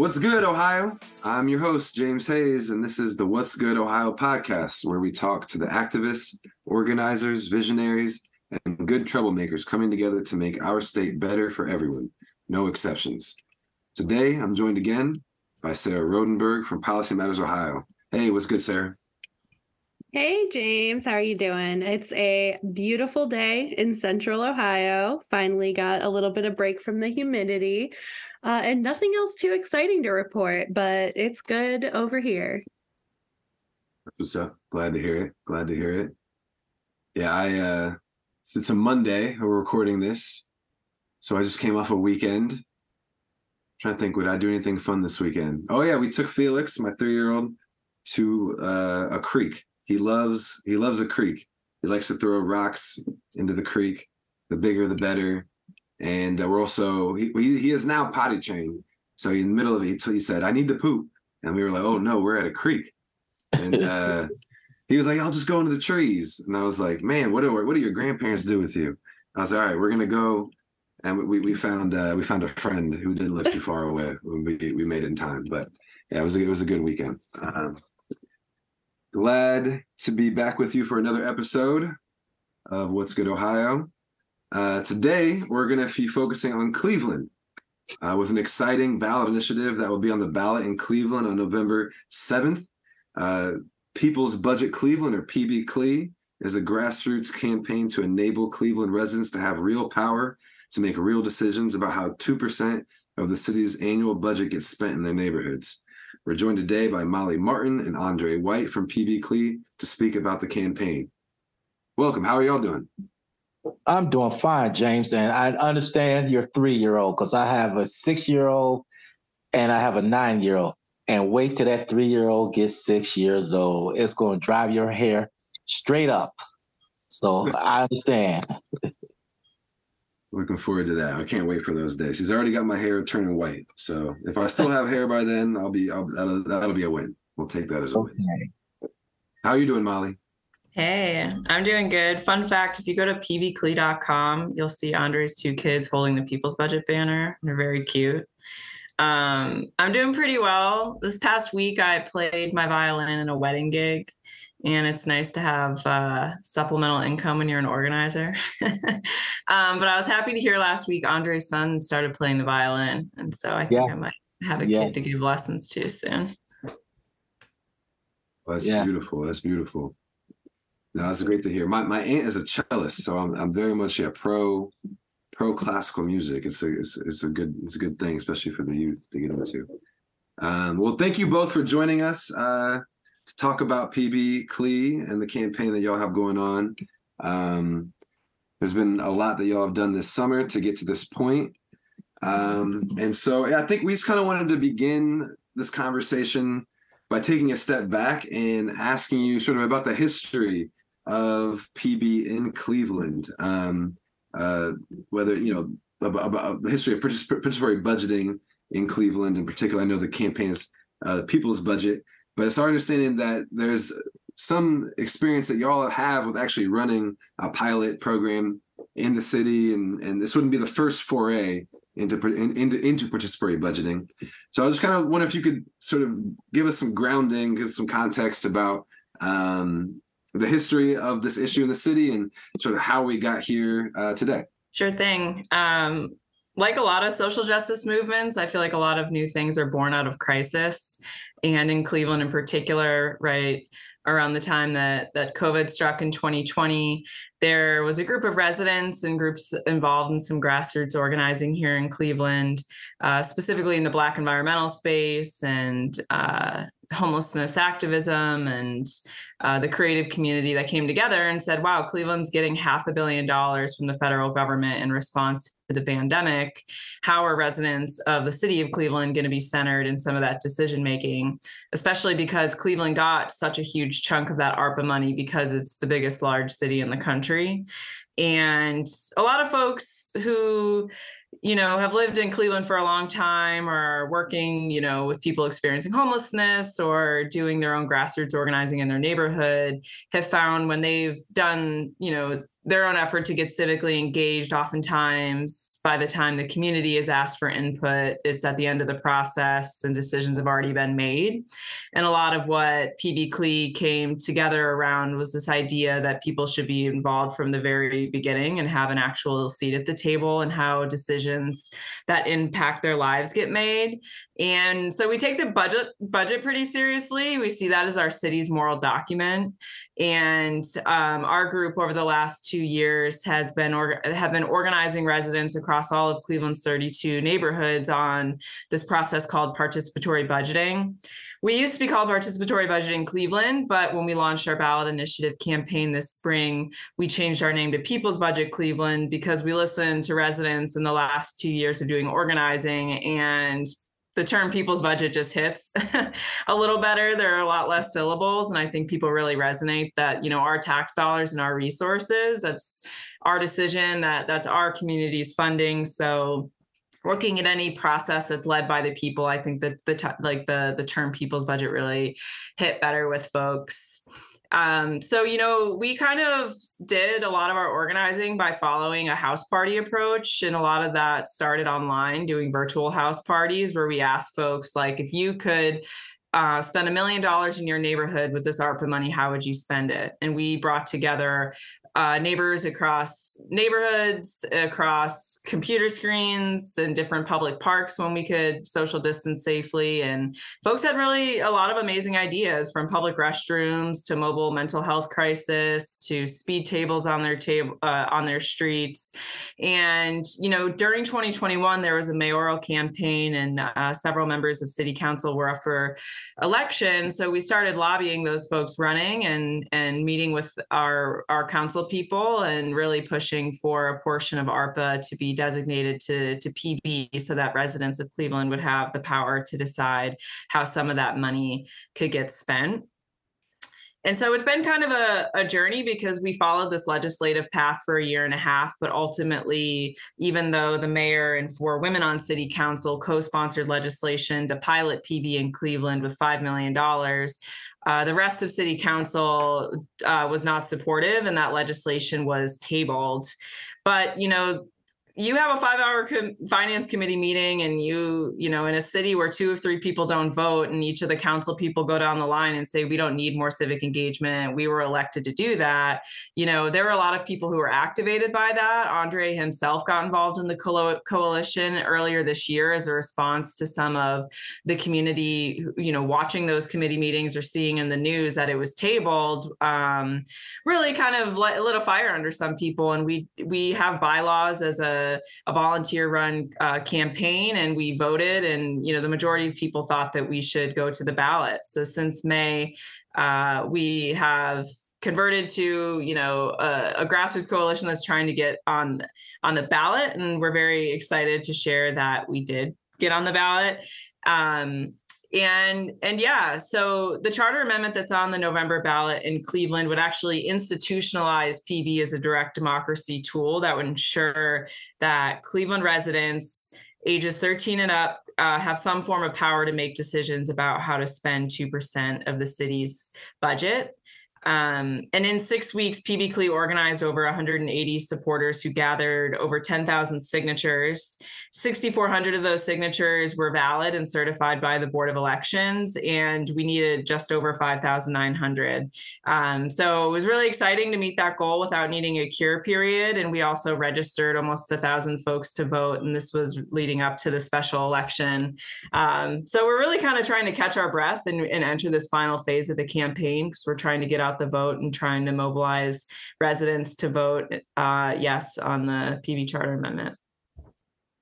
What's good, Ohio? I'm your host, James Hayes, and this is the What's Good Ohio podcast, where we talk to the activists, organizers, visionaries, and good troublemakers coming together to make our state better for everyone, no exceptions. Today, I'm joined again by Sarah Rodenberg from Policy Matters Ohio. Hey, what's good, Sarah? Hey, James. How are you doing? It's a beautiful day in central Ohio. Finally got a little bit of break from the humidity uh, and nothing else too exciting to report, but it's good over here. What's up? Glad to hear it. Glad to hear it. Yeah, I, uh, it's, it's a Monday. We're recording this. So I just came off a weekend. trying to think, would I do anything fun this weekend? Oh, yeah, we took Felix, my three year old, to uh, a creek he loves he loves a creek. He likes to throw rocks into the creek. The bigger, the better. And uh, we're also he, he is now potty trained. So in the middle of it, he said, "I need to poop," and we were like, "Oh no, we're at a creek." And uh, he was like, "I'll just go into the trees." And I was like, "Man, what do what do your grandparents do with you?" I was like, "All right, we're gonna go." And we we found uh, we found a friend who didn't live too far away. We we made it in time, but yeah, it was a, it was a good weekend. Um, Glad to be back with you for another episode of What's Good Ohio. Uh, today, we're going to be focusing on Cleveland uh, with an exciting ballot initiative that will be on the ballot in Cleveland on November 7th. Uh, People's Budget Cleveland, or PB Cle, is a grassroots campaign to enable Cleveland residents to have real power to make real decisions about how 2% of the city's annual budget gets spent in their neighborhoods. We're joined today by Molly Martin and Andre White from PB Cle to speak about the campaign. Welcome. How are y'all doing? I'm doing fine, James. And I understand your three year old because I have a six year old and I have a nine year old. And wait till that three year old gets six years old. It's going to drive your hair straight up. So I understand. Looking forward to that. I can't wait for those days. He's already got my hair turning white. So if I still have hair by then, I'll be I'll, that'll, that'll be a win. We'll take that as a okay. win. How are you doing, Molly? Hey, I'm doing good. Fun fact if you go to pbcle.com, you'll see Andre's two kids holding the People's Budget banner. They're very cute. Um, I'm doing pretty well. This past week, I played my violin in a wedding gig and it's nice to have uh, supplemental income when you're an organizer. um, but I was happy to hear last week Andre's son started playing the violin, and so I think yes. I might have a yes. kid to give lessons to soon. Well, that's yeah. beautiful. That's beautiful. No, that's great to hear. My my aunt is a cellist, so I'm I'm very much yeah pro pro classical music. It's a it's, it's a good it's a good thing, especially for the youth to get into. Um, well, thank you both for joining us. Uh, to talk about PB Cle and the campaign that y'all have going on. Um, there's been a lot that y'all have done this summer to get to this point. Um, and so I think we just kind of wanted to begin this conversation by taking a step back and asking you sort of about the history of PB in Cleveland. Um, uh, whether, you know, about, about, the history of participatory budgeting in Cleveland in particular. I know the campaign is uh, the People's Budget. But it's our understanding that there's some experience that y'all have with actually running a pilot program in the city, and and this wouldn't be the first foray into into into participatory budgeting. So I was just kind of wonder if you could sort of give us some grounding, give some context about um, the history of this issue in the city and sort of how we got here uh, today. Sure thing. Um, like a lot of social justice movements, I feel like a lot of new things are born out of crisis and in Cleveland in particular, right around the time that that COVID struck in 2020, there was a group of residents and groups involved in some grassroots organizing here in Cleveland, uh, specifically in the Black environmental space and uh, homelessness activism and uh, the creative community that came together and said, wow, Cleveland's getting half a billion dollars from the federal government in response to the pandemic. How are residents of the city of Cleveland going to be centered in some of that decision making, especially because Cleveland got such a huge chunk of that ARPA money because it's the biggest large city in the country? And a lot of folks who you know, have lived in Cleveland for a long time or working, you know, with people experiencing homelessness or doing their own grassroots organizing in their neighborhood have found when they've done, you know, their own effort to get civically engaged. Oftentimes, by the time the community is asked for input, it's at the end of the process and decisions have already been made. And a lot of what PB CLE came together around was this idea that people should be involved from the very beginning and have an actual seat at the table and how decisions that impact their lives get made. And so we take the budget budget pretty seriously. We see that as our city's moral document. And um, our group over the last two years has been or, have been organizing residents across all of Cleveland's 32 neighborhoods on this process called participatory budgeting. We used to be called Participatory Budgeting Cleveland, but when we launched our ballot initiative campaign this spring, we changed our name to People's Budget Cleveland because we listened to residents in the last two years of doing organizing and the term people's budget just hits a little better. There are a lot less syllables. And I think people really resonate that, you know, our tax dollars and our resources, that's our decision, that that's our community's funding. So looking at any process that's led by the people, I think that the like the the term people's budget really hit better with folks. Um, so, you know, we kind of did a lot of our organizing by following a house party approach. And a lot of that started online, doing virtual house parties where we asked folks, like, if you could uh, spend a million dollars in your neighborhood with this ARPA money, how would you spend it? And we brought together uh, neighbors across neighborhoods, across computer screens and different public parks when we could social distance safely. And folks had really a lot of amazing ideas from public restrooms to mobile mental health crisis to speed tables on their table uh, on their streets. And you know, during 2021, there was a mayoral campaign, and uh, several members of city council were up for election. So we started lobbying those folks running and and meeting with our our council council people and really pushing for a portion of ARPA to be designated to, to PB so that residents of Cleveland would have the power to decide how some of that money could get spent. And so it's been kind of a, a, journey because we followed this legislative path for a year and a half. But ultimately, even though the mayor and four women on city council co sponsored legislation to pilot PB in Cleveland with $5 million, uh, the rest of city council uh, was not supportive, and that legislation was tabled. But you know, you have a five hour com- finance committee meeting and you you know in a city where two or three people don't vote and each of the council people go down the line and say we don't need more civic engagement. We were elected to do that. You know there were a lot of people who were activated by that. Andre himself got involved in the co- coalition earlier this year as a response to some of the community you know watching those committee meetings or seeing in the news that it was tabled um, really kind of lit, lit a fire under some people. And we we have bylaws as a a, volunteer run uh, campaign and we voted and you know the majority of people thought that we should go to the ballot. So since may uh, we have converted to you know a, a, grassroots coalition that's trying to get on on the ballot and we're very excited to share that we did get on the ballot. Um, and and yeah so the charter amendment that's on the november ballot in cleveland would actually institutionalize pb as a direct democracy tool that would ensure that cleveland residents ages 13 and up uh, have some form of power to make decisions about how to spend 2% of the city's budget um, and in six weeks, PB organized over 180 supporters who gathered over 10,000 signatures. 6,400 of those signatures were valid and certified by the Board of Elections, and we needed just over 5,900. Um, so it was really exciting to meet that goal without needing a cure period. And we also registered almost a thousand folks to vote, and this was leading up to the special election. Um, so we're really kind of trying to catch our breath and, and enter this final phase of the campaign because we're trying to get out the vote and trying to mobilize residents to vote uh, yes on the PB Charter Amendment.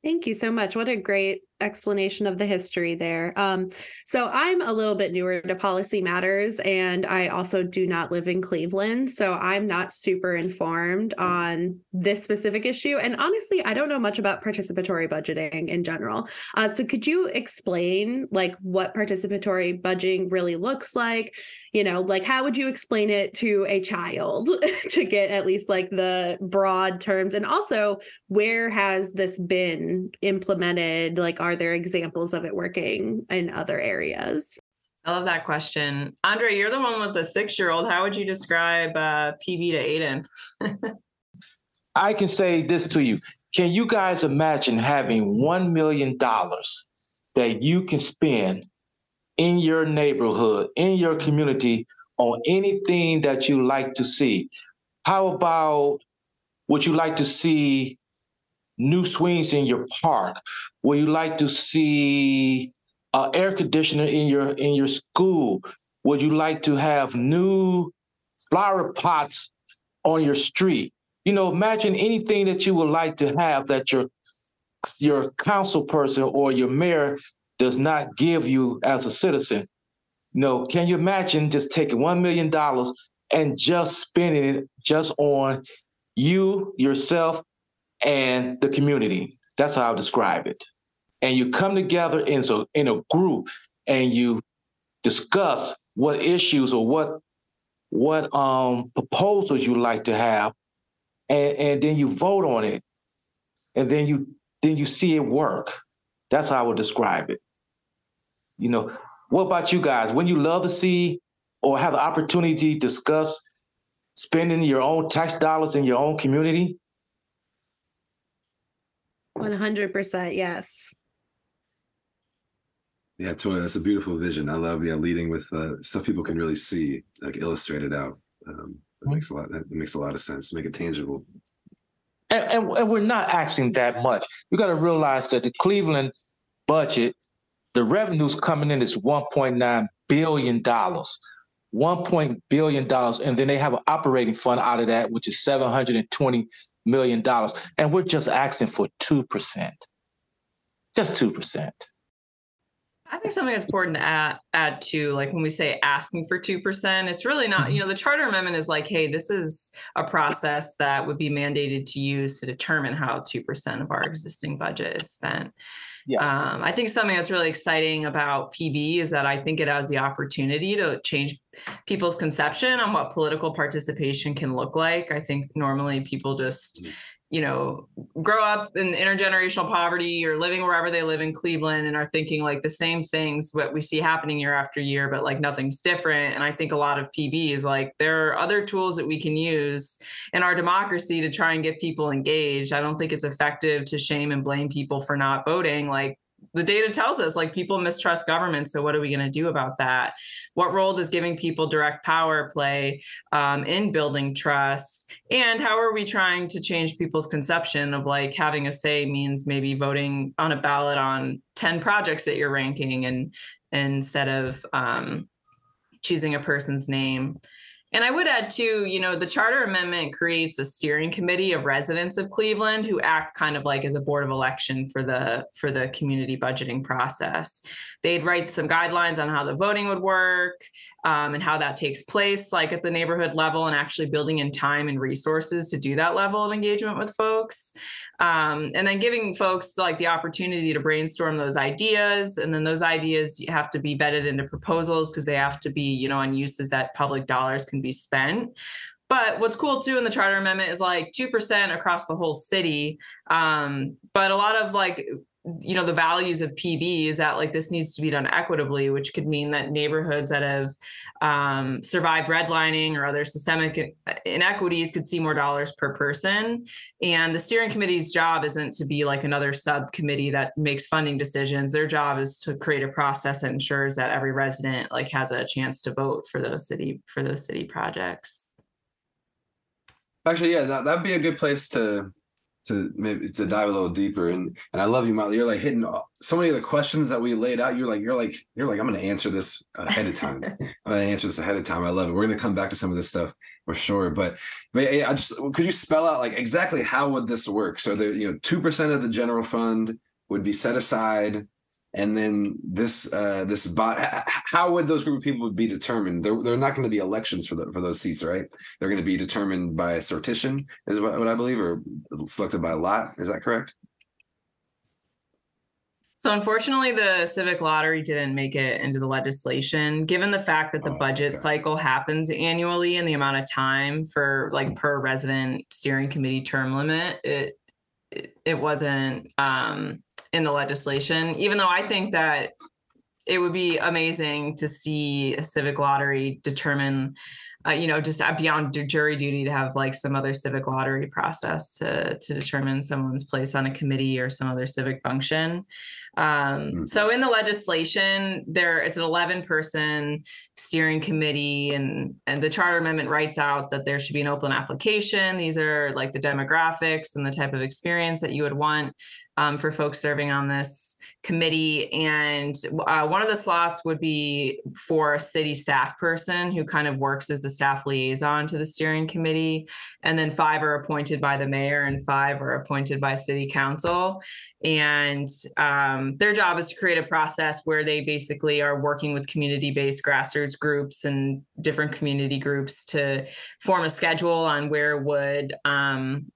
Thank you so much. What a great explanation of the history there. Um, so I'm a little bit newer to policy matters, and I also do not live in Cleveland, so I'm not super informed on this specific issue. And honestly, I don't know much about participatory budgeting in general. Uh, so could you explain like what participatory budgeting really looks like? You know, like how would you explain it to a child to get at least like the broad terms, and also where has this been implemented? Like are there examples of it working in other areas? I love that question. Andre, you're the one with the six year old. How would you describe uh, PB to Aiden? I can say this to you. Can you guys imagine having $1 million that you can spend in your neighborhood, in your community, on anything that you like to see? How about would you like to see new swings in your park? Would you like to see uh, air conditioner in your in your school? Would you like to have new flower pots on your street? You know, imagine anything that you would like to have that your your council person or your mayor does not give you as a citizen. Know, can you imagine just taking one million dollars and just spending it just on you, yourself, and the community? That's how I'll describe it. And you come together in so in a group and you discuss what issues or what what um proposals you like to have and, and then you vote on it and then you then you see it work that's how i would describe it you know what about you guys when you love to see or have the opportunity to discuss spending your own tax dollars in your own community 100% yes. Yeah, Toya, that's a beautiful vision. I love yeah leading with uh, stuff people can really see, like illustrated out. Um, that makes a lot. That makes a lot of sense. Make it tangible. and, and, and we're not asking that much you got to realize that the cleveland budget the revenues coming in is 1.9 billion dollars 1 point billion dollars and then they have an operating fund out of that which is 720 million dollars and we're just asking for 2% just 2% I think something that's important to add, add to, like when we say asking for 2%, it's really not, mm-hmm. you know, the charter amendment is like, hey, this is a process that would be mandated to use to determine how 2% of our existing budget is spent. Yeah. Um, I think something that's really exciting about PB is that I think it has the opportunity to change people's conception on what political participation can look like. I think normally people just, you know, grow up in intergenerational poverty or living wherever they live in Cleveland and are thinking like the same things what we see happening year after year, but like nothing's different. And I think a lot of PB is like there are other tools that we can use in our democracy to try and get people engaged. I don't think it's effective to shame and blame people for not voting. Like the data tells us like people mistrust government so what are we going to do about that? What role does giving people direct power play um, in building trust? And how are we trying to change people's conception of like having a say means maybe voting on a ballot on 10 projects that you're ranking and instead of um, choosing a person's name and I would add too, you know, the charter amendment creates a steering committee of residents of Cleveland who act kind of like as a board of election for the for the community budgeting process. They'd write some guidelines on how the voting would work um, and how that takes place, like at the neighborhood level, and actually building in time and resources to do that level of engagement with folks. Um, and then giving folks like the opportunity to brainstorm those ideas and then those ideas have to be vetted into proposals because they have to be you know on uses that public dollars can be spent but what's cool too in the charter amendment is like 2% across the whole city um, but a lot of like you know the values of pb is that like this needs to be done equitably which could mean that neighborhoods that have um, survived redlining or other systemic inequities could see more dollars per person. And the steering committee's job isn't to be like another subcommittee that makes funding decisions. Their job is to create a process that ensures that every resident like has a chance to vote for those city for those city projects. Actually, yeah, that, that'd be a good place to to maybe to dive a little deeper. And and I love you, Molly. You're like hitting all- so many of the questions that we laid out. You're like you're like you're like I'm going to answer this ahead of time. I'm going to answer this ahead of time. I love it. We're going to come back to some of this stuff for sure. But but yeah, I just could you spell out like exactly how would this work? So the you know two percent of the general fund would be set aside and then this uh this bot how would those group of people be determined? They're, they're not going to be elections for the for those seats right? They're going to be determined by a sortition is what, what i believe or selected by lot is that correct? So unfortunately, the civic lottery didn't make it into the legislation, given the fact that the Oh, budget okay. cycle happens annually and the amount of time for like per resident steering committee term limit, it it, it wasn't um in the legislation, even though I think that it would be amazing to see a civic lottery determine uh, you know, just uh, beyond jury duty to have like some other civic lottery process to to determine someone's place on a committee or some other civic function. Um, mm-hmm. So in the legislation, there it's an 11 person steering committee, and and the charter amendment writes out that there should be an open application. These are like the demographics and the type of experience that you would want um, for folks serving on this committee. And uh, one of the slots would be for a city staff person who kind of works as a staff liaison to the steering committee. And then five are appointed by the mayor, and five are appointed by city council. And um, their job is to create a process where they basically are working with community based grassroots groups and different community groups to form a schedule on where would um,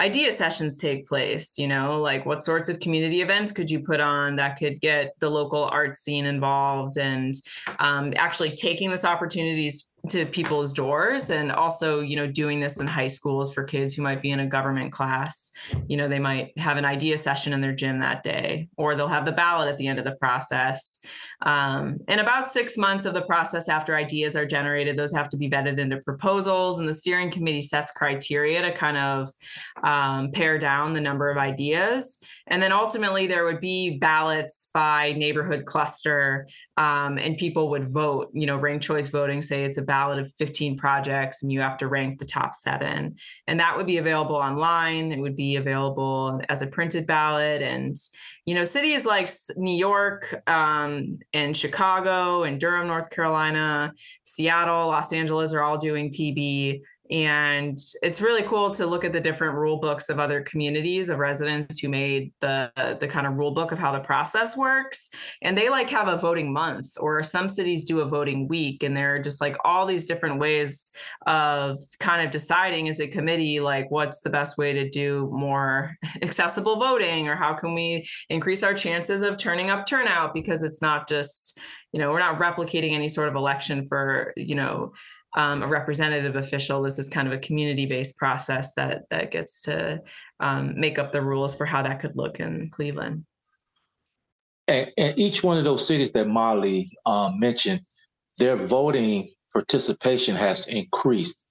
idea sessions take place you know like what sorts of community events could you put on that could get the local art scene involved and um, actually taking this opportunities to people's doors and also you know doing this in high schools for kids who might be in a government class. You know they might have an idea session in their gym that day or they'll have the ballot at the end of the process. Um, in about six months of the process after ideas are generated those have to be vetted into proposals and the steering committee sets criteria to kind of um, pare down the number of ideas. And then ultimately there would be ballots by neighborhood cluster um, and people would vote you know ranked choice voting say it's a ballot of 15 projects and you have to rank the top seven. And that would be available online. It would be available as a printed ballot. And, you know, cities like New York um, and Chicago and Durham, North Carolina, Seattle, Los Angeles are all doing PB and it's really cool to look at the different rule books of other communities of residents who made the the kind of rule book of how the process works. And they like have a voting month or some cities do a voting week and there are just like all these different ways of kind of deciding as a committee like what's the best way to do more accessible voting or how can we increase our chances of turning up turnout? Because it's not just you know we're not replicating any sort of election for you know um, a representative official. This is kind of a community-based process that that gets to um, make up the rules for how that could look in Cleveland. And, and each one of those cities that Molly um, mentioned, their voting participation has increased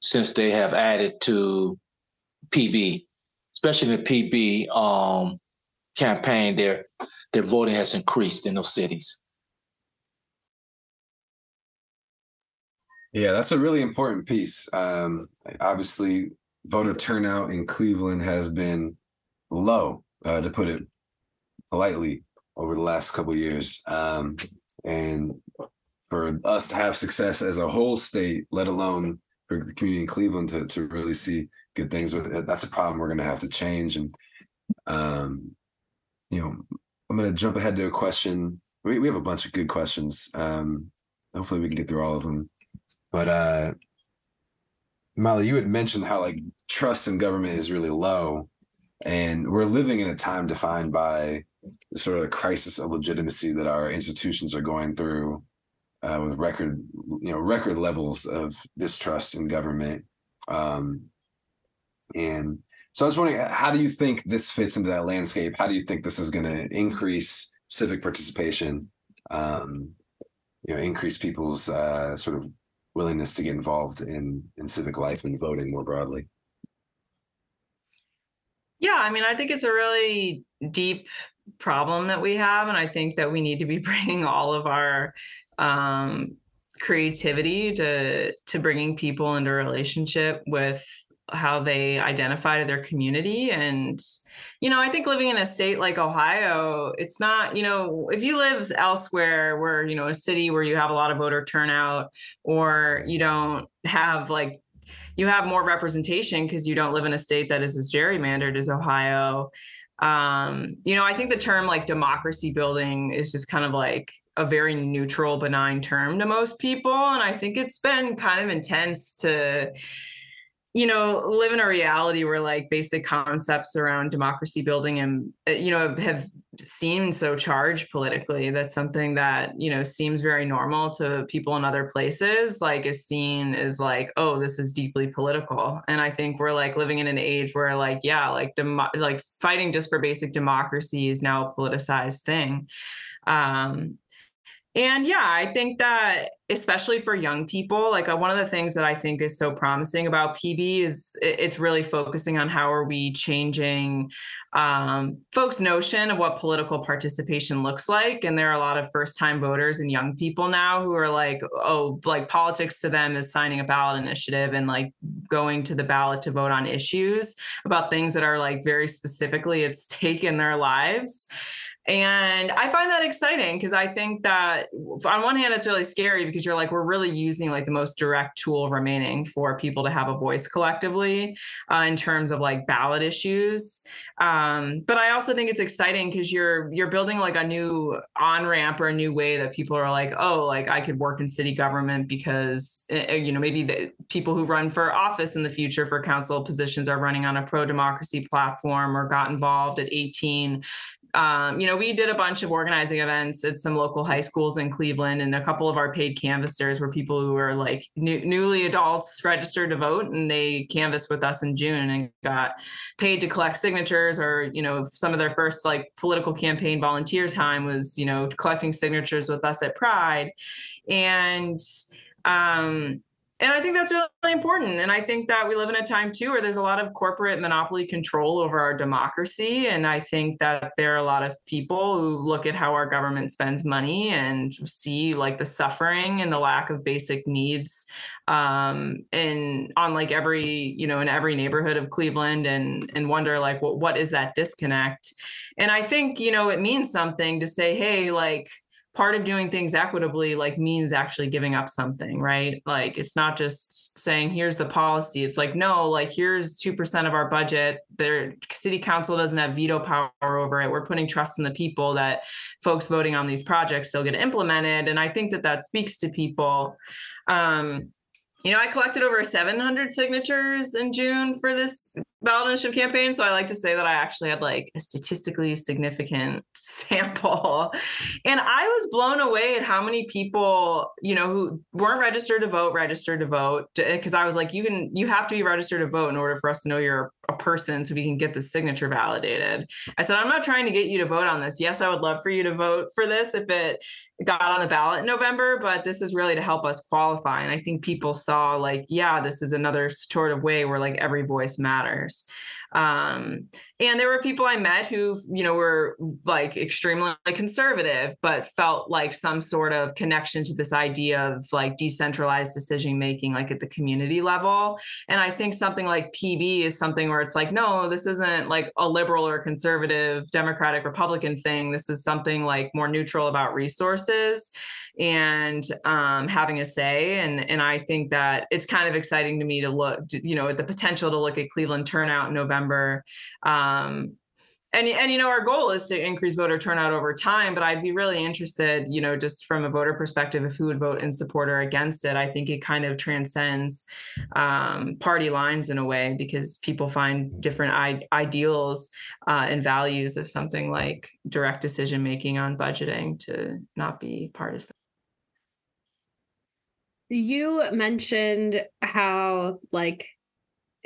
since they have added to PB, especially the PB um, campaign. Their their voting has increased in those cities. Yeah, that's a really important piece. Um, obviously, voter turnout in Cleveland has been low, uh, to put it politely, over the last couple years. Um, and for us to have success as a whole state, let alone for the community in Cleveland to, to really see good things, that's a problem we're going to have to change. And, um, you know, I'm going to jump ahead to a question. We, we have a bunch of good questions. Um, hopefully, we can get through all of them. But uh Molly, you had mentioned how like trust in government is really low. And we're living in a time defined by the sort of crisis of legitimacy that our institutions are going through uh, with record, you know, record levels of distrust in government. Um, and so I was wondering, how do you think this fits into that landscape? How do you think this is going to increase civic participation? Um, you know, increase people's uh, sort of willingness to get involved in in civic life and voting more broadly. Yeah i mean i think it's a really deep problem that we have and i think that we need to be bringing all of our um, creativity to to bringing people into relationship with how they identify to their community. And you know i think living in a state like ohio it's not you know if you live elsewhere where you know a city where you have a lot of voter turnout or you don't have like you have more representation because you don't live in a state that is as gerrymandered as ohio um, you know i think the term like democracy building is just kind of like a very neutral benign term to most people. And i think it's been kind of intense to you know live in a reality where like basic concepts around democracy building and uh, you know have seemed so charged politically that's something that you know seems very normal to people in other places like is seen as like oh this is deeply political. And i think we're like living in an age where like yeah like demo- like fighting just for basic democracy is now a politicized thing. Um and yeah, I think that especially for young people, like uh, one of the things that I think is so promising about PB is it's really focusing on how are we changing um, folks' notion of what political participation looks like. And there are a lot of first-time voters and young people now who are like, oh, like politics to them is signing a ballot initiative and like going to the ballot to vote on issues about things that are like very specifically at stake in their lives. And I find that exciting because I think that on one hand, it's really scary because you're like, we're really using like the most direct tool remaining for people to have a voice collectively uh, in terms of like ballot issues. Um, but I also think it's exciting because you're you're building like a new on ramp or a new way that people are like, oh, like I could work in city government because eh, eh, you know maybe the people who run for office in the future for council positions are running on a pro democracy platform or got involved at 18 um, you know, we did a bunch of organizing events at some local high schools in Cleveland, and a couple of our paid canvassers were people who were like new, newly adults registered to vote, and they canvassed with us in June and got paid to collect signatures, or you know, some of their first like political campaign volunteer time was you know collecting signatures with us at Pride, and um, and I think that's really important. And I think that we live in a time too where there's a lot of corporate monopoly control over our democracy. And I think that there are a lot of people who look at how our government spends money and see like the suffering and the lack of basic needs um in on like every you know in every neighborhood of cleveland and and wonder like well, what is that disconnect and i think you know it means something to say hey like part of doing things equitably like means actually giving up something right? Like it's not just saying here's the policy. It's like no like here's 2% of our budget. Their city council doesn't have veto power over it. We're putting trust in the people that folks voting on these projects still get implemented and i think that that speaks to people. Um, you know, I collected over 700 signatures in June for this ballot initiative campaign. So I like to say that I actually had like a statistically significant sample. And I was blown away at how many people, you know, who weren't registered to vote, registered to vote. Because I was like, you can, you have to be registered to vote in order for us to know you're a person so we can get the signature validated. I said, I'm not trying to get you to vote on this. Yes, I would love for you to vote for this if it got on the ballot in November, but this is really to help us qualify. And I think people saw like, yeah, this is another sort of way where like every voice matters. Um, and there were people I met who, you know, were like extremely conservative, but felt like some sort of connection to this idea of like decentralized decision making, like at the community level. And I think something like PB is something where it's like, no, this isn't like a liberal or conservative, Democratic, Republican thing. This is something like more neutral about resources and um, having a say. And and I think that it's kind of exciting to me to look, you know, at the potential to look at Cleveland turnout in November. Um, and and you know our goal is to increase voter turnout over time but i'd be really interested you know just from a voter perspective if who would vote in support or against it i think it kind of transcends um, party lines in a way because people find different I- ideals uh, and values of something like direct decision making on budgeting to not be partisan you mentioned how, like,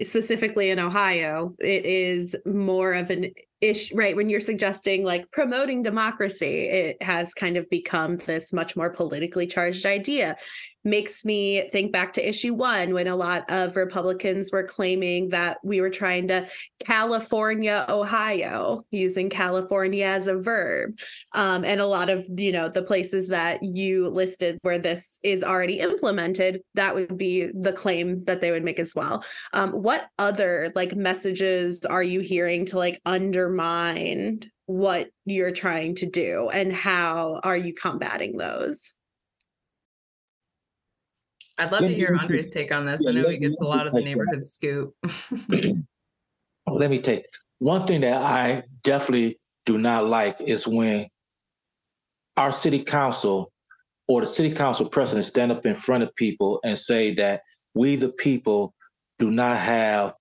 specifically in Ohio, it is more of an ish right when you're suggesting like promoting democracy it has kind of become this much more politically charged idea makes me think back to issue one when a lot of Republicans were claiming that we were trying to California, Ohio, using California as a verb. Um, and a lot of, you know, the places that you listed where this is already implemented, that would be the claim that they would make as well. Um, what other like messages are you hearing to like undermine what you're trying to do and how are you combating those? I'd love to hear Andre's take on this. I know he gets a lot of the neighborhood scoop. let me take one thing that I definitely do not like is when our city council or the city council president stand up in front of people and say that we the people do not have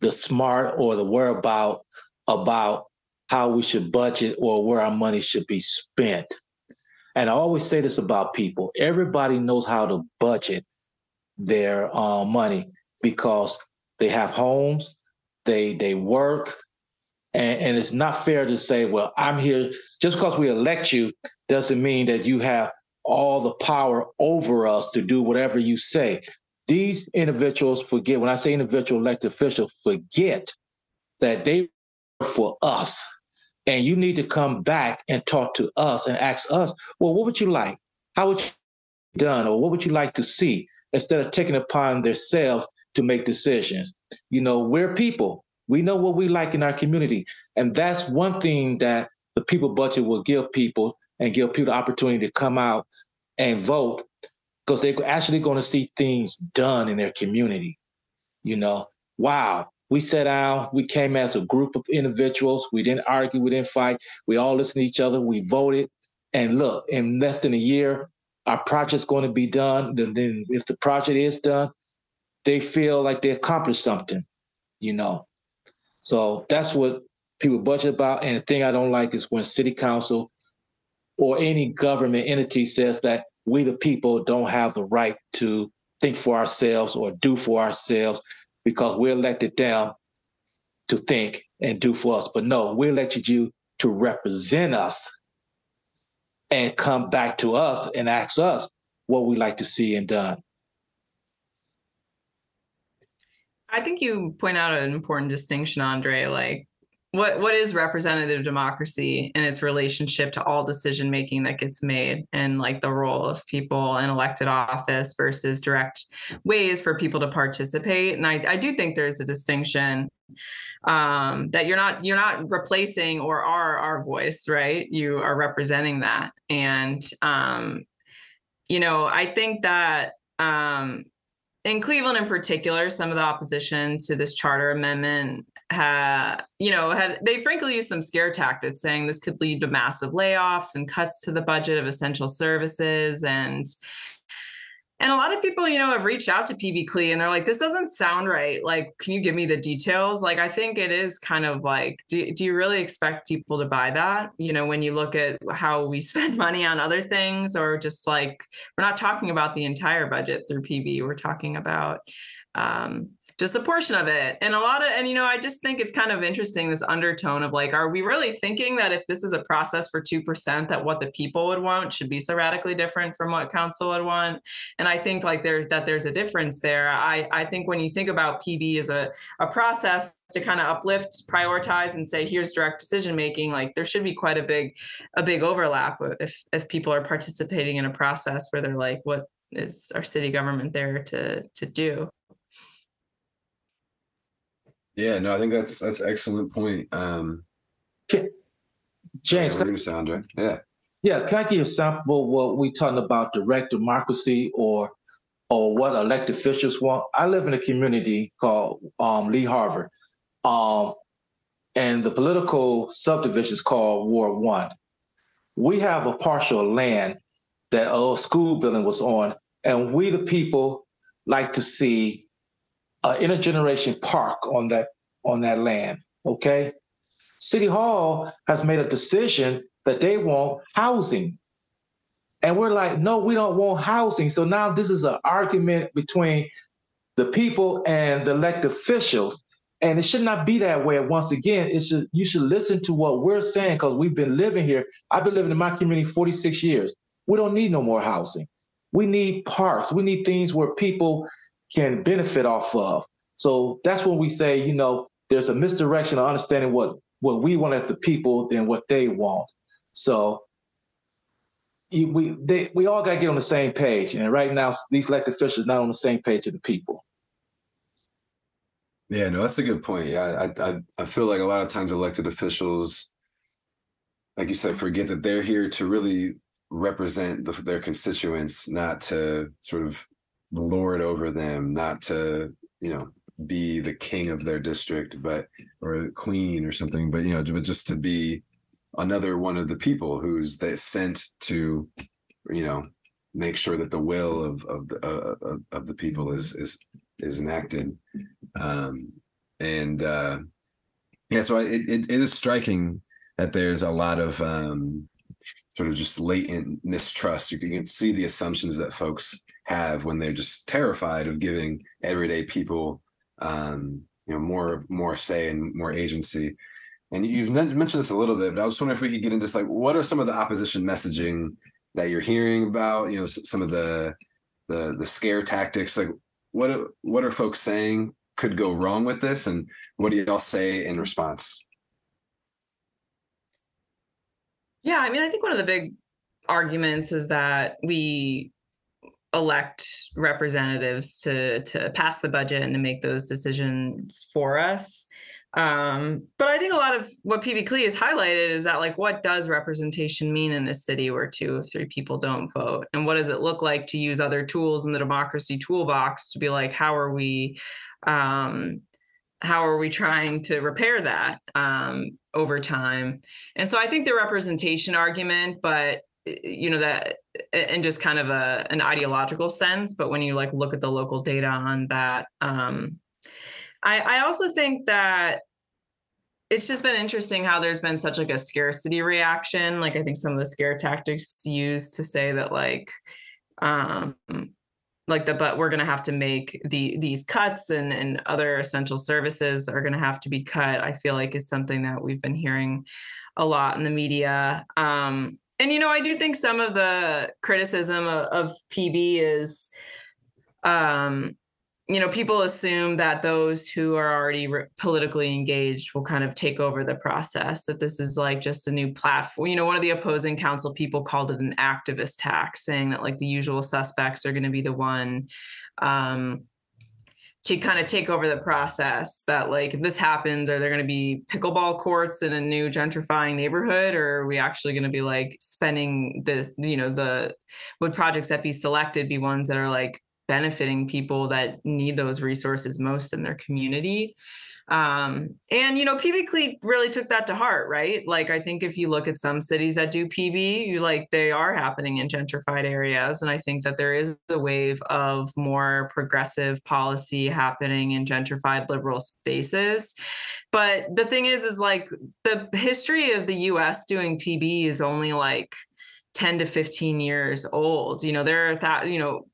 the smart or the whereabout about how we should budget or where our money should be spent. And I always say this about people everybody knows how to budget their uh, money because they have homes, they, they work, And, and it's not fair to say, well, I'm here just because we elect you doesn't mean that you have all the power over us to do whatever you say. These individuals forget, when I say individual elected officials, forget that they work for us. And you need to come back and talk to us and ask us, well, what would you like? How would you done? Or what would you like to see? Instead of taking upon themselves to make decisions. You know we're people. We know what we like in our community. And that's one thing that the people budget will give people and give people the opportunity to come out and vote because they're actually going to see things done in their community. You know wow we sat down we came as a group of individuals we didn't argue we didn't fight we all listened to each other we voted and look in less than a year our project's going to be done. Then, if the project is done, they feel like they accomplished something, you know. So that's what people budget about. And the thing I don't like is when city council or any government entity says that we the people don't have the right to think for ourselves or do for ourselves because we're elected down to think and do for us. But no, we elected you to represent us and come back to us and ask us what we like to see and done. I think you point out an important distinction, Andre. Like, what what is representative democracy and its relationship to all decision making that gets made, and like the role of people in elected office versus direct ways for people to participate? And I, I do think there's a distinction um, that you're not you're not replacing or are our voice right you are representing that and um, you know i think that um, in cleveland in particular some of the opposition to this charter amendment ha, you know have they frankly used some scare tactics saying this could lead to massive layoffs and cuts to the budget of essential services and and a lot of people, you know, have reached out to PB Clee and they're like, this doesn't sound right. Like, can you give me the details? Like, I think it is kind of like, do, do you really expect people to buy that? You know, when you look at how we spend money on other things, or just like, we're not talking about the entire budget through PB, we're talking about, um, just a portion of it. And a lot of, and you know, I just think it's kind of interesting this undertone of like, are we really thinking that if this is a process for 2%, that what the people would want should be so radically different from what council would want? And I think like there, that there's a difference there. I, I think when you think about PB as a, a process to kind of uplift, prioritize and say, here's direct decision making, like there should be quite a big, a big overlap if, if people are participating in a process where they're like, what is our city government there to, to do? Yeah, no, I think that's that's excellent point. Um, James, yeah, Sandra. Yeah. Yeah, can I give you a sample what we talking about direct democracy or or what elected officials want? I live in a community called um, Lee Harvard, um, and the political subdivision is called Ward One. We have a partial land that a school building was on, and we the people like to see an intergeneration park on that on that land. Okay, City Hall has made a decision that they want housing, and we're like, no, we don't want housing. So now this is an argument between the people and the elected officials. And it should not be that way. Once again, it should you should listen to what we're saying because we've been living here. I've been living in my community 46 years. We don't need no more housing. We need parks. We need things where people can benefit off of. So that's when we say, you know, there's a misdirection of understanding what what we want as the people than what they want. So we they, we all got to get on the same page, and right now these elected officials not on the same page of the people. Yeah, no, that's a good point. Yeah, I I I feel like a lot of times elected officials, like you said, forget that they're here to really represent the, their constituents, not to sort of lord over them, not to you know be the king of their district, but or queen or something, but you know, but just to be another one of the people who's they sent to, you know, make sure that the will of of the uh, of the people is is is enacted, um, and uh, yeah, so it, it it is striking that there's a lot of um, sort of just latent mistrust. You can see the assumptions that folks have when they're just terrified of giving everyday people um, you know more more say and more agency and you've mentioned this a little bit, but I was wondering if we could get into like what are some of the opposition messaging that you're hearing about? You know, some of the the the scare tactics. Like, what what are folks saying could go wrong with this, and what do y'all say in response? Yeah, I mean, I think one of the big arguments is that we elect representatives to to pass the budget and to make those decisions for us. Um, but I think a lot of what PB has highlighted is that like what does representation mean in a city where two of three people don't vote? And what does it look like to use other tools in the democracy toolbox to be like, how are we um how are we trying to repair that um, over time? And so I think the representation argument, but you know that in just kind of a an ideological sense, but when you like look at the local data on that, um, I, I also think that it's just been interesting how there's been such like a scarcity reaction. Like I think some of the scare tactics used to say that like um like the but we're going to have to make the these cuts and and other essential services are going to have to be cut i feel like is something that we've been hearing a lot in the media. Um and you know i do think some of the criticism of, of pb is um you know people assume that those who are already re- politically engaged will kind of take over the process that this is like just a new platform you know one of the opposing council people called it an activist tax saying that like the usual suspects are going to be the one um to kind of take over the process that like if this happens are there going to be pickleball courts in a new gentrifying neighborhood? Or are we actually going to be like spending the you know the would projects that be selected be ones that are like benefiting people that need those resources most in their community. Um, and you know, PB really took that to heart, right? Like I think if you look at some cities that do PB, you like they are happening in gentrified areas. And I think that there is a wave of more progressive policy happening in gentrified liberal spaces. But the thing is, is like the history of the US doing PB is only like 10 to 15 years old. You know, there are that, you know,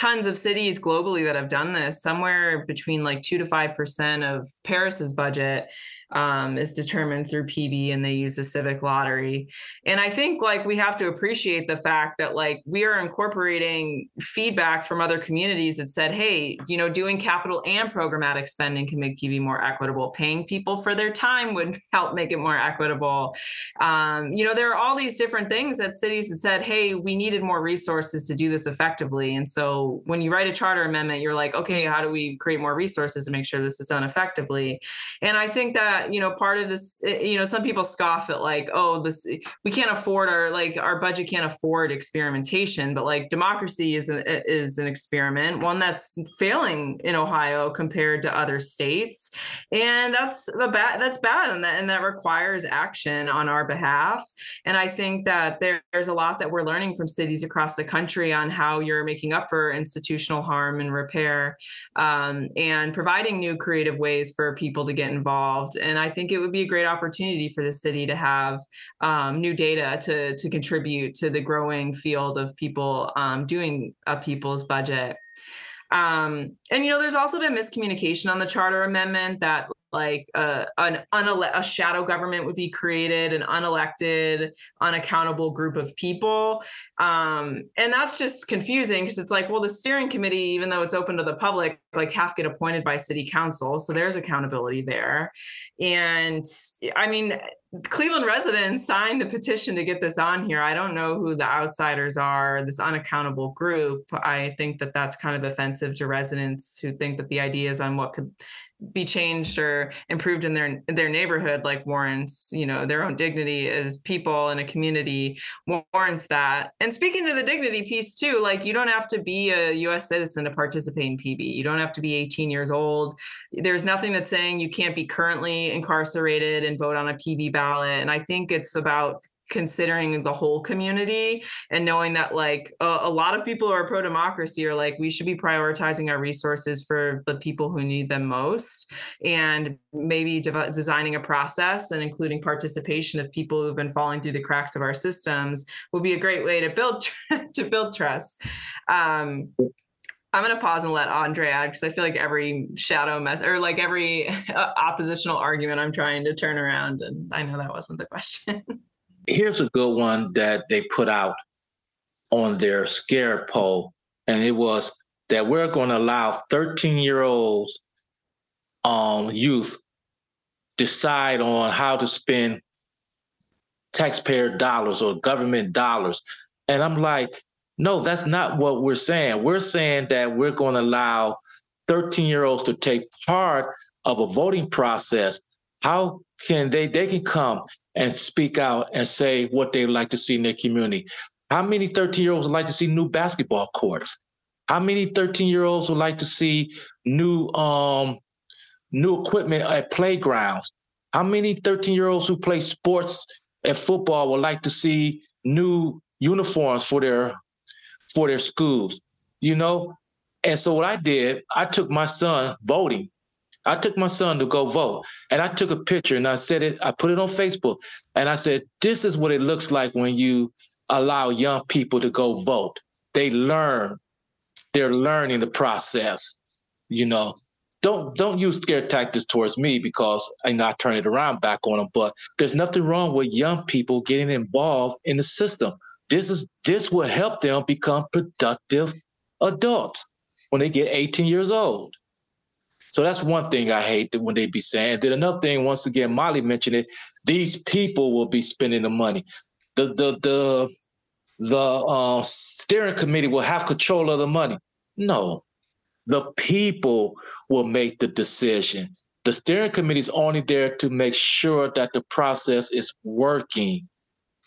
tons of cities globally that have done this. Somewhere between like 2 to 5% of paris's budget um, is determined through pb and they use a civic lottery. And i think like we have to appreciate the fact that like we are incorporating feedback from other communities that said hey you know doing capital and programmatic spending can make pb more equitable. Paying people for their time would help make it more equitable. Um, you know there are all these different things that cities had said hey we needed more resources to do this effectively. And so when you write a charter amendment you're like okay how do we create more resources to make sure this is done effectively? And i think that you know part of this eh, you know some people scoff at like oh this we can't afford our like our budget can't afford experimentation but like democracy is an is an experiment one that's failing in ohio compared to other states. And that's the bad that's bad and that and that requires action on our behalf. And i think that there, there's a lot that we're learning from cities across the country on how you're making up for institutional harm and repair um, and providing new creative ways for people to get involved and I think it would be a great opportunity for the city to have um, new data to to contribute to the growing field of people um, doing a people's budget. Um, and you know, there's also been miscommunication on the charter amendment that like uh, an unele- a shadow government would be created, an unelected, unaccountable group of people, um, and that's just confusing because it's like, well, the steering committee, even though it's open to the public, like half get appointed by city council, so there's accountability there, and I mean. Cleveland residents signed the petition to get this on here. I don't know who the outsiders are, this unaccountable group. I think that that's kind of offensive to residents who think that the ideas on what could be changed or improved in their their neighborhood like warrants you know their own dignity as people in a community warrants that. And speaking to the dignity piece too like you don't have to be a us citizen to participate in pb you don't have to be 18 years old. There's nothing that's saying you can't be currently incarcerated and vote on a pb ballot. And i think it's about considering the whole community and knowing that like a, a lot of people who are pro democracy are like we should be prioritizing our resources for the people who need them most and maybe de- designing a process and including participation of people who've been falling through the cracks of our systems would be a great way to build to build trust um, I'm gonna pause and let Andre add because I feel like every shadow mess or like every uh, oppositional argument I'm trying to turn around, and I know that wasn't the question. Here's a good one that they put out on their scare poll, and it was that we're going to allow 13 year olds, um, youth, decide on how to spend taxpayer dollars or government dollars, and I'm like, no, that's not what we're saying. We're saying that we're going to allow 13 year olds to take part of a voting process. How can they they can come and speak out and say what they'd like to see in their community? How many 13 year olds would like to see new basketball courts? How many 13 year olds would like to see new um new equipment at playgrounds? How many 13 year olds who play sports and football would like to see new uniforms for their for their schools, you know? And so what I did, I took my son voting. I took my son to go vote and I took a picture and I said it, I put it on Facebook and I said, this is what it looks like when you allow young people to go vote. They learn, they're learning the process, you know. Don't don't use scare tactics towards me because I I turn it around back on them. But there's nothing wrong with young people getting involved in the system. This is this will help them become productive adults when they get 18 years old. So that's one thing I hate when they be saying. then another thing, once again, Molly mentioned it. These people will be spending the money. The the the the uh, steering committee will have control of the money. No, the people will make the decision. The steering committee is only there to make sure that the process is working,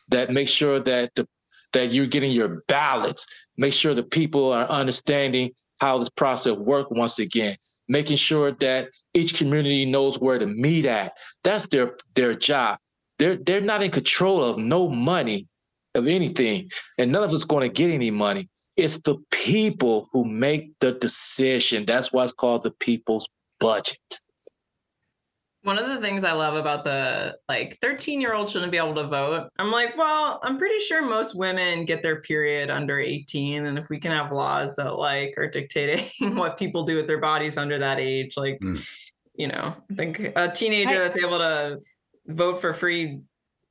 that make sure that the that you're getting your ballots. Make sure the people are understanding how this process works once again, making sure that each community knows where to meet at. That's their their job. They're they're not in control of no money of anything, and none of us going to get any money. It's the people who make the decision. That's why it's called the people's budget. One of the things I love about the like 13 year old shouldn't be able to vote. I'm like, well, I'm pretty sure most women get their period under 18. And if we can have laws that like are dictating what people do with their bodies under that age, like, mm. you know, I think a teenager I, that's able to vote for free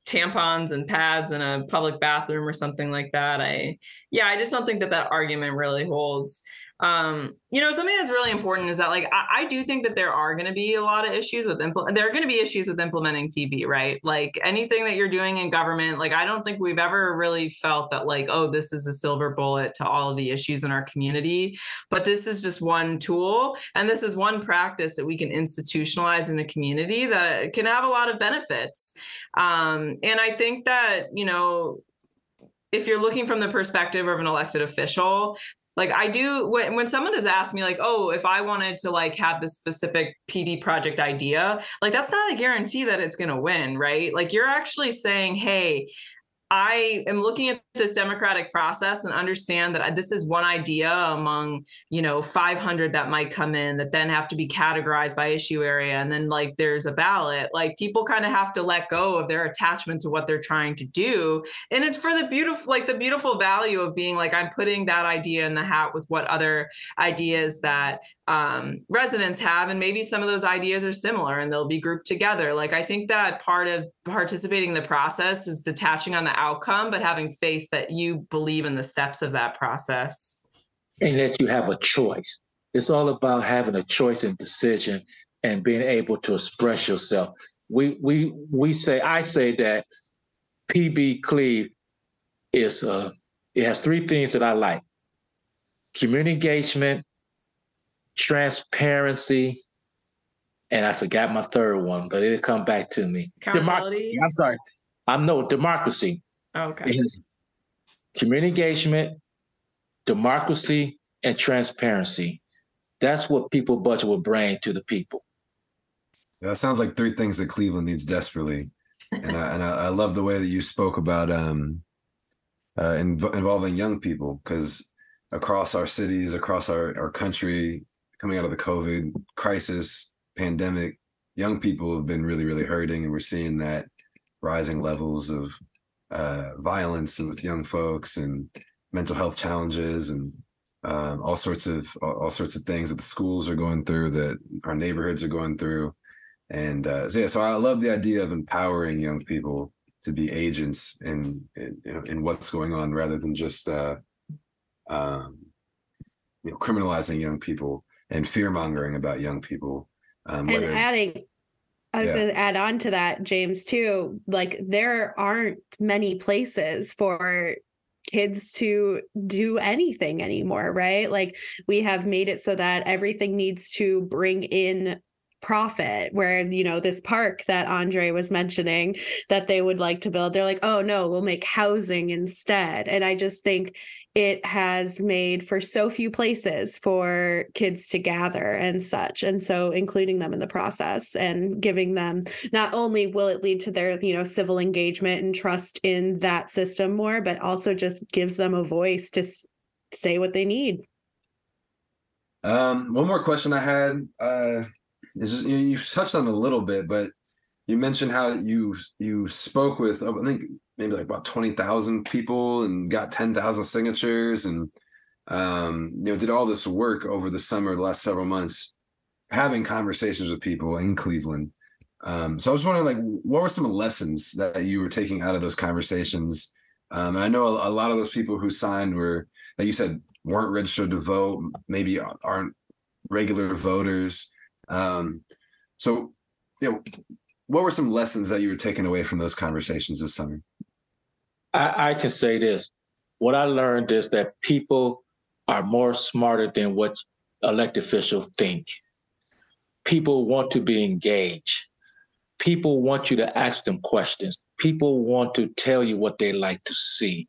tampons and pads in a public bathroom or something like that. I, yeah, I just don't think that that argument really holds um, you know, something that's really important is that like I, I do think that there are going to be a lot of issues with implement. There are going to be issues with implementing PB, right? Like anything that you're doing in government, like I don't think we've ever really felt that like, oh, this is a silver bullet to all of the issues in our community. But this is just one tool, and this is one practice that we can institutionalize in the community that can have a lot of benefits. Um, and I think that you know if you're looking from the perspective of an elected official like i do when, when someone has asked me like oh if i wanted to like have this specific pb project idea like that's not a guarantee that it's going to win right? Like you're actually saying hey I am looking at this democratic process and understand that this is one idea among, you know, 500 that might come in that then have to be categorized by issue area. And then, like, there's a ballot. Like, people kind of have to let go of their attachment to what they're trying to do. And it's for the beautiful, like, the beautiful value of being like, I'm putting that idea in the hat with what other ideas that um, residents have. And maybe some of those ideas are similar and they'll be grouped together. Like, I think that part of participating in the process is detaching on the outcome, but having faith that you believe in the steps of that process. And that you have a choice. It's all about having a choice and decision and being able to express yourself. We we we say I say that PB Cleve is uh it has three things that I like. Community engagement, transparency, and I forgot my third one, but it'll come back to me. Accountability. I'm sorry. I'm no democracy. Oh, okay. community engagement, democracy, and transparency. That's what people budget will bring to the people. That sounds like three things that Cleveland needs desperately, and I, and I, I love the way that you spoke about um, uh, inv- involving young people because across our cities, across our, our country, coming out of the COVID crisis, pandemic, young people have been really, really hurting, and we're seeing that rising levels of uh, violence with young folks and mental health challenges and um, all sorts of all, all, sorts of things that the schools are going through, that our neighborhoods are going through, and uh, so yeah. So I love the idea of empowering young people to be agents in in, in what's going on, rather than just uh, um, you know criminalizing young people and fear mongering about young people. Um, and whether, adding I was yeah. going to add on to that, James, too. Like, there aren't many places for kids to do anything anymore, right? Like, we have made it so that everything needs to bring in profit where you know this park that andre was mentioning that they would like to build they're like oh no we'll make housing instead. And i just think it has made for so few places for kids to gather and such and so including them in the process and giving them not only will it lead to their you know civil engagement and trust in that system more but also just gives them a voice to say what they need. Um one more question i had uh you you've touched on a little bit but you mentioned how you you spoke with i think maybe like about 20,000 people and got 10,000 signatures and um, you know did all this work over the summer the last several months having conversations with people in Cleveland. Um, so I was wondering like what were some lessons that you were taking out of those conversations? Um, and I know a, a, lot of those people who signed were like you said weren't registered to vote maybe aren't regular voters um, so you know what were some lessons that you were taking away from those conversations this summer I, I can say this. What I learned is that people are more smarter than what elected officials think. People want to be engaged. People want you to ask them questions. People want to tell you what they like to see.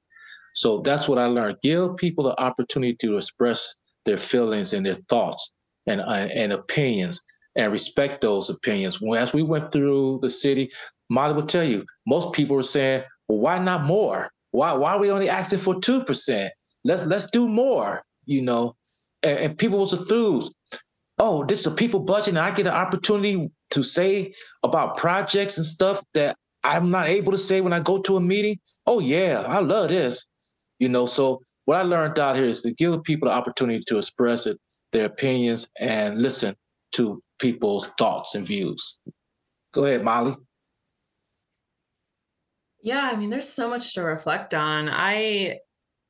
So that's what I learned. Give people the opportunity to express their feelings and their thoughts and, uh, and opinions and respect those opinions. As we went through the city, Molly will tell you, most people were saying, well, why not more? Why why are we only asking for two percent? Let's let's do more. You know, and, and people was enthused. Oh, this is a people budget, and I get an opportunity to say about projects and stuff that I'm not able to say when I go to a meeting. Oh yeah, I love this. You know, so what I learned out here is to give people the opportunity to express it, their opinions, and listen to people's thoughts and views. Go ahead, Molly. Yeah, I mean, there's so much to reflect on. I,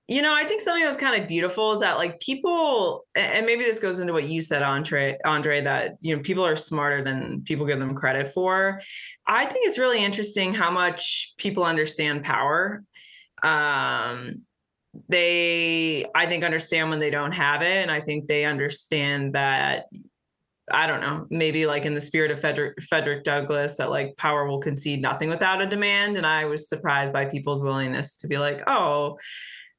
you know, I think something that was kind of beautiful is that like people, and maybe this goes into what you said, Andre, Andre, that you know people are smarter than people give them credit for. I think it's really interesting how much people understand power. Um, they, I think, understand when they don't have it, and I think they understand that I don't know, maybe like in the spirit of Frederick, Frederick Douglass, that like power will concede nothing without a demand. And I was surprised by people's willingness to be like, oh,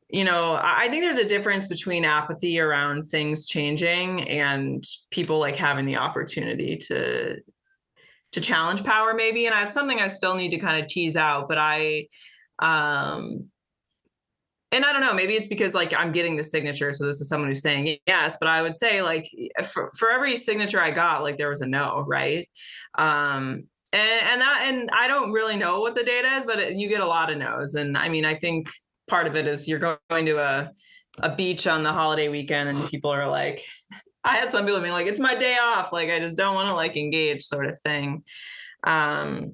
you know, I think there's a difference between apathy around things changing and people like having the opportunity to to challenge power maybe and that's something i still need to kind of tease out but i um and I don't know, maybe it's because like I'm getting the signature. So this is someone who's saying yes, but I would say like for, for every signature I got, like there was a no, right? Um, and, and that, and I don't really know what the data is, but it, you get a lot of no's. And I mean, I think part of it is you're going to a, a beach on the holiday weekend and people are like, I had some people being like, it's my day off. Like, I just don't want to like engage sort of thing. Um,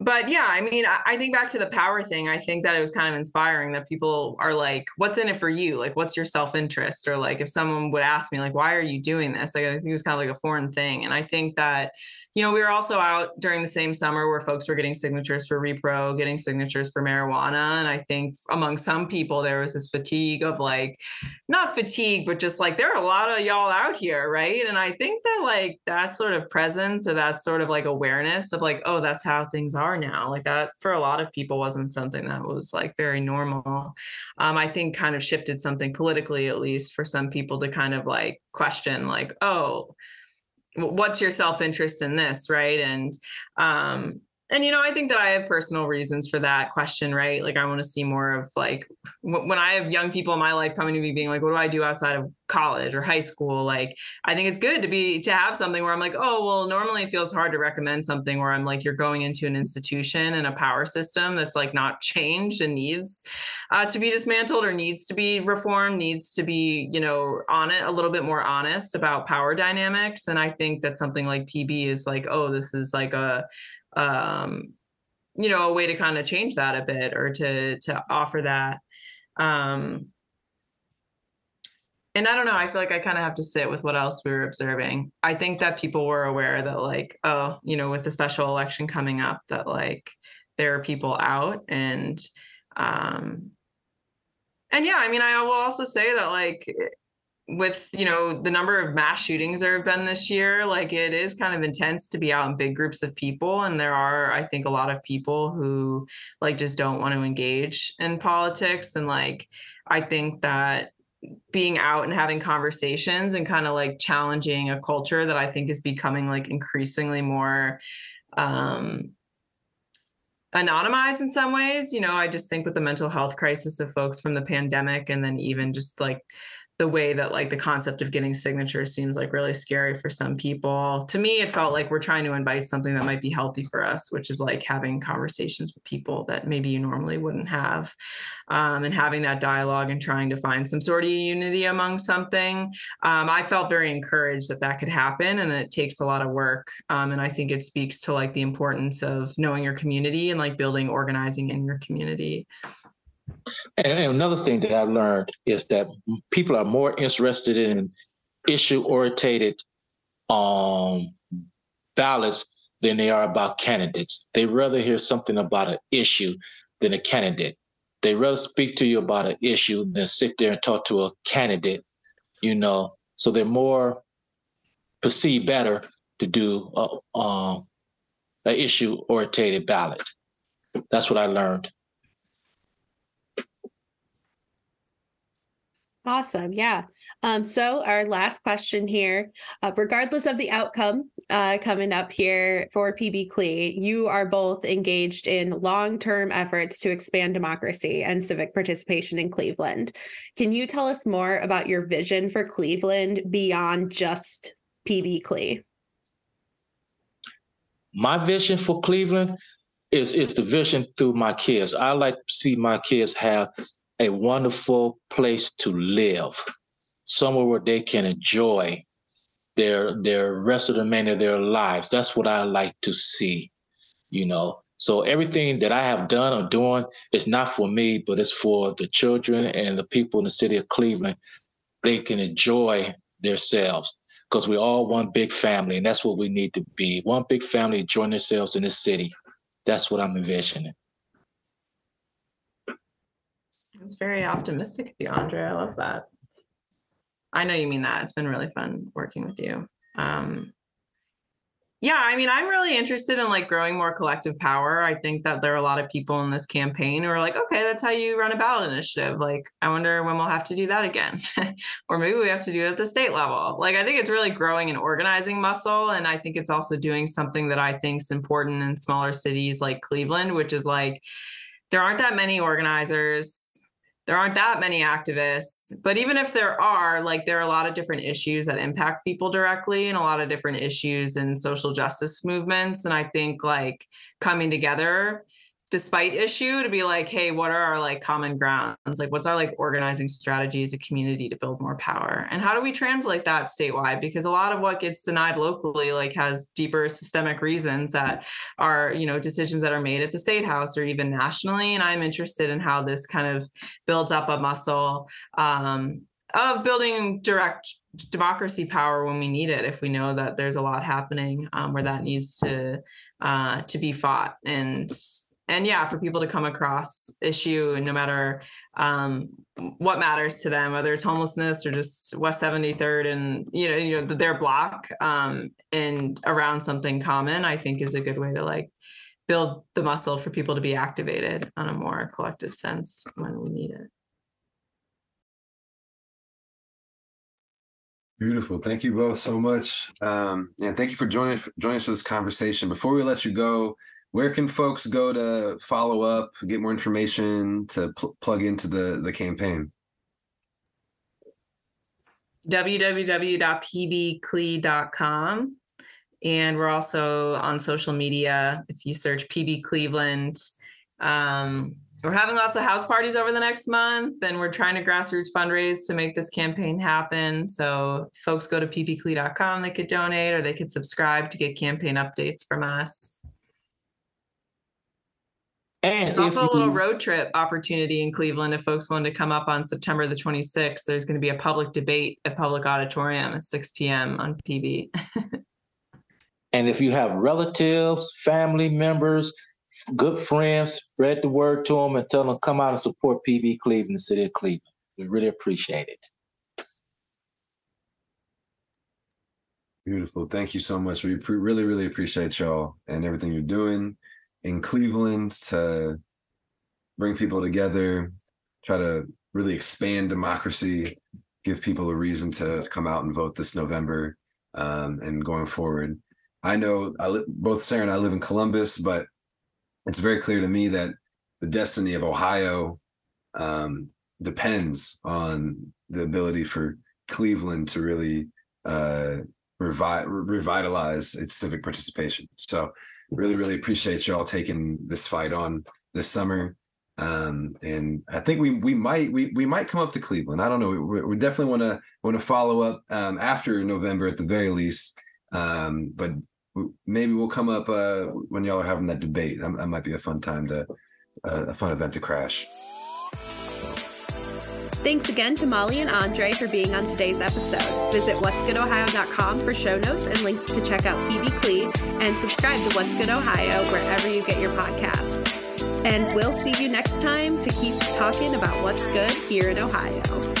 but yeah, I mean, I, think back to the power thing. I think that it was kind of inspiring that people are like, "What's in it for you? Like, what's your self interest?" Or like, if someone would ask me, like, "Why are you doing this?" Like, I think it was kind of like a foreign thing. And I think that you know, we were also out during the same summer where folks were getting signatures for repro, getting signatures for marijuana. And I think among some people, there was this fatigue of like, not fatigue, but just like, there are a lot of y'all out here, right? And I think that like that sort of presence or that sort of like awareness of like, oh, that's how things are now, like that for a lot of people wasn't something that was like very normal. Um, I think kind of shifted something politically, at least for some people to kind of like question, like, oh, what's your self-interest in this right? And um and you know, I think that I have personal reasons for that question, right? Like, I want to see more of like w- when I have young people in my life coming to me being like, "What do I do outside of college or high school?" Like, I think it's good to be to have something where I'm like, "Oh, well, normally it feels hard to recommend something where I'm like, you're going into an institution and a power system that's like not changed and needs uh, to be dismantled or needs to be reformed, needs to be, you know, on it a little bit more honest about power dynamics." And I think that something like PB is like, "Oh, this is like a um, you know, a way to kind of change that a bit or to to offer that. Um, and I don't know, I feel like I kind of have to sit with what else we were observing. I think that people were aware that like, oh, you know, with the special election coming up, that like there are people out and um and yeah, I mean, I will also say that like with you know the number of mass shootings there have been this year like it is kind of intense to be out in big groups of people and there are i think a lot of people who like just don't want to engage in politics and like i think that being out and having conversations and kind of like challenging a culture that i think is becoming like increasingly more um anonymized in some ways you know i just think with the mental health crisis of folks from the pandemic and then even just like the way that like the concept of getting signatures seems like really scary for some people. To me, it felt like we're trying to invite something that might be healthy for us, which is like having conversations with people that maybe you normally wouldn't have, um, and having that dialogue and trying to find some sort of unity among something. Um, I felt very encouraged that that could happen, and it takes a lot of work. Um, and I think it speaks to like the importance of knowing your community and like building organizing in your community. And, and another thing that I've learned is that people are more interested in issue oriented um, ballots than they are about candidates. They rather hear something about an issue than a candidate. They rather speak to you about an issue than sit there and talk to a candidate, you know. So they're more perceived better to do a, um, an issue oriented ballot. That's what I learned. Awesome. Yeah. Um, so our last question here, uh, regardless of the outcome uh, coming up here for PB CLE, you are both engaged in long-term efforts to expand democracy and civic participation in Cleveland. Can you tell us more about your vision for Cleveland beyond just PB CLE? My vision for Cleveland is is the vision through my kids. I like to see my kids have a wonderful place to live, somewhere where they can enjoy their their rest of the remainder of their lives. That's what I like to see, you know. So everything that I have done or doing is not for me, but it's for the children and the people in the city of Cleveland. They can enjoy themselves because we're all one big family, and that's what we need to be. One big family enjoying themselves in this city. That's what I'm envisioning. It's very optimistic of you, Andre. I love that. I know you mean that. It's been really fun working with you. Um, yeah, I mean, I'm really interested in like growing more collective power. I think that there are a lot of people in this campaign who are like, okay, that's how you run a ballot initiative. Like, I wonder when we'll have to do that again. or maybe we have to do it at the state level. Like, I think it's really growing an organizing muscle. And I think it's also doing something that I think is important in smaller cities like Cleveland, which is like, there aren't that many organizers there aren't that many activists but even if there are like there are a lot of different issues that impact people directly and a lot of different issues in social justice movements. And i think like coming together despite issue to be like hey what are our like common grounds? Like what's our like organizing strategy as a community to build more power? And how do we translate that statewide? Because a lot of what gets denied locally like has deeper systemic reasons that are you know decisions that are made at the state house or even nationally. And i'm interested in how this kind of builds up a muscle um, of building direct democracy power when we need it if we know that there's a lot happening um, where that needs to uh, to be fought. And and yeah for people to come across issue no matter um, what matters to them whether it's homelessness or just west 73rd and you know you know their block um, and around something common i think is a good way to like build the muscle for people to be activated on a more collective sense when we need it Beautiful. Thank you both so much. Um, and thank you for joining joining us for this conversation. Before we let you go, where can folks go to follow up, get more information to pl- plug into the the campaign? www.pbcle.com. And we're also on social media. If you search PB Cleveland, um, we're having lots of house parties over the next month, and we're trying to grassroots fundraise to make this campaign happen. So, folks go to pbcle.com, they could donate or they could subscribe to get campaign updates from us. And There's if also a little you- road trip opportunity in Cleveland if folks want to come up on September the 26th. There's going to be a public debate at Public Auditorium at 6 p.m. on PB. And if you have relatives, family members, good friends, spread the word to them and tell them come out and support PB Cleveland, the city of Cleveland. We really appreciate it. Beautiful. Thank you so much. We pre- really, really appreciate y'all and everything you're doing in Cleveland to bring people together, try to really expand democracy, give people a reason to come out and vote this November um, and going forward. I know I li- both Sarah and I live in Columbus, but it's very clear to me that the destiny of Ohio um, depends on the ability for Cleveland to really uh, revi- revitalize its civic participation. So, really, really appreciate y'all taking this fight on this summer. Um, and I think we we might we we might come up to Cleveland. I don't know. We, we definitely want to want to follow up um, after November at the very least. Um, but maybe we'll come up uh, when y'all are having that debate. That, might be a fun time to uh, a fun event to crash. Thanks again to Molly and Andre for being on today's episode. Visit what'sgoodohio.com for show notes and links to check out PB CLE and subscribe to What's Good Ohio wherever you get your podcasts. And we'll see you next time to keep talking about what's good here in Ohio.